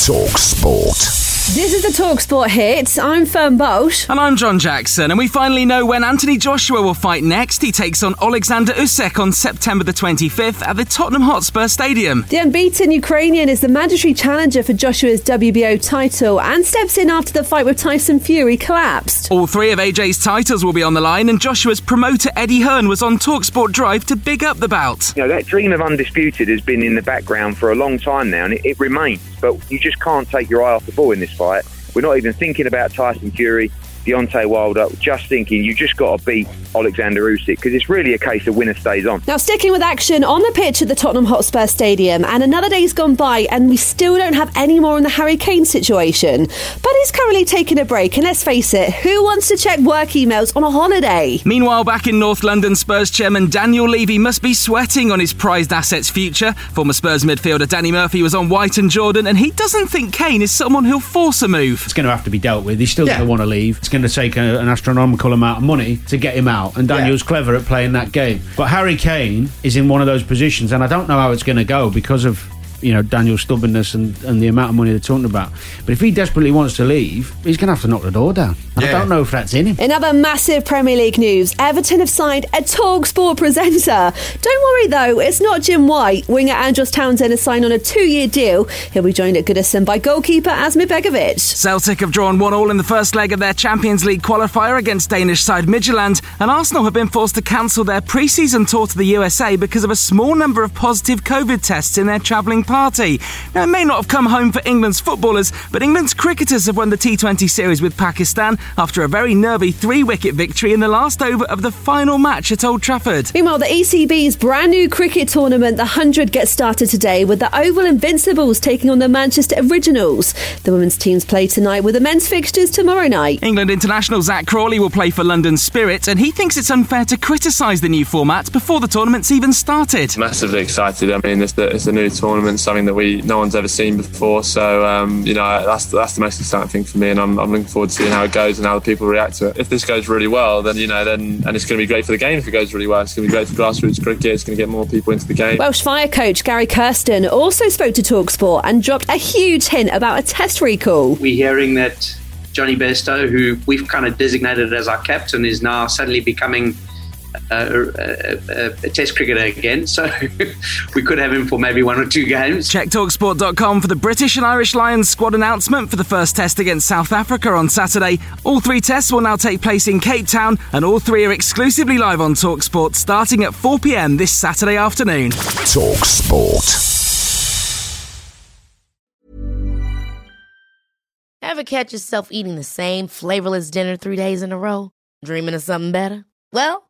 Talk Sport. This is the Talksport hit. I'm Fern Bosch. And I'm John Jackson, and we finally know when Anthony Joshua will fight next. He takes on Alexander Usyk on September the 25th at the Tottenham Hotspur Stadium. The unbeaten Ukrainian is the mandatory challenger for Joshua's WBO title and steps in after the fight with Tyson Fury collapsed. All three of AJ's titles will be on the line, and Joshua's promoter Eddie Hearn was on Talksport Drive to big up the bout. You know, that dream of undisputed has been in the background for a long time now, and it, it remains. But you just can't take your eye off the ball in this fight. We're not even thinking about Tyson Fury. Deontay Wilder, just thinking you just got to beat Alexander Usyk because it's really a case of winner stays on. Now, sticking with action on the pitch at the Tottenham Hotspur Stadium, and another day's gone by, and we still don't have any more on the Harry Kane situation. But he's currently taking a break, and let's face it, who wants to check work emails on a holiday? Meanwhile, back in North London, Spurs chairman Daniel Levy must be sweating on his prized assets future. Former Spurs midfielder Danny Murphy was on White and Jordan, and he doesn't think Kane is someone who'll force a move. It's going to have to be dealt with. He's still going to want to leave. It's going to take a, an astronomical amount of money to get him out, and Daniel's clever at playing that game. But Harry Kane is in one of those positions, and I don't know how it's going to go because of you know Daniel's stubbornness and, and the amount of money they're talking about. But if he desperately wants to leave, he's going to have to knock the door down. And I don't know if that's in him. In other massive Premier League news, Everton have signed a Talk Sport presenter. Don't worry though, it's not Jim White. Winger Andros Townsend has signed on a two-year deal. He'll be joined at Goodison by goalkeeper Asmir Begovic. Celtic have drawn one all in the first leg of their Champions League qualifier against Danish side Midtjylland, and Arsenal have been forced to cancel their pre-season tour to the USA because of a small number of positive COVID tests in their travelling party. Now, it may not have come home for England's footballers, but England's cricketers have won the T20 series with Pakistan after a very nervy three-wicket victory in the last over of the final match at Old Trafford. Meanwhile, the ECB's brand new cricket tournament, the 100, gets started today with the Oval Invincibles taking on the Manchester Originals. The women's teams play tonight with the men's fixtures tomorrow night. England international Zak Crawley will play for London Spirit, and he thinks it's unfair to criticise the new format before the tournament's even started. Massively excited. I mean, it's, the, it's a new tournament, something that we no one's ever seen before. So um, you know, that's that's the most exciting thing for me, and I'm, I'm looking forward to seeing how it goes and how the people react to it. If this goes really well, then you know, then and it's going to be great for the game. If it goes really well, it's going to be great for grassroots cricket. It's going to get more people into the game. Welsh fire coach Gary Kirsten also spoke to Talksport and dropped a huge hint about a test recall. We're hearing that Jonny Bairstow, who we've kind of designated as our captain, is now suddenly becoming a, a, a, a test cricketer again. So we could have him for maybe one or two games. Check Talksport.com for the British and Irish Lions squad announcement for the first test against South Africa on Saturday. All three tests will now take place in Cape Town, and all three are exclusively live on Talksport starting at 4 pm this Saturday afternoon. TalkSport. Ever catch yourself eating the same flavorless dinner three days in a row? Dreaming of something better? Well,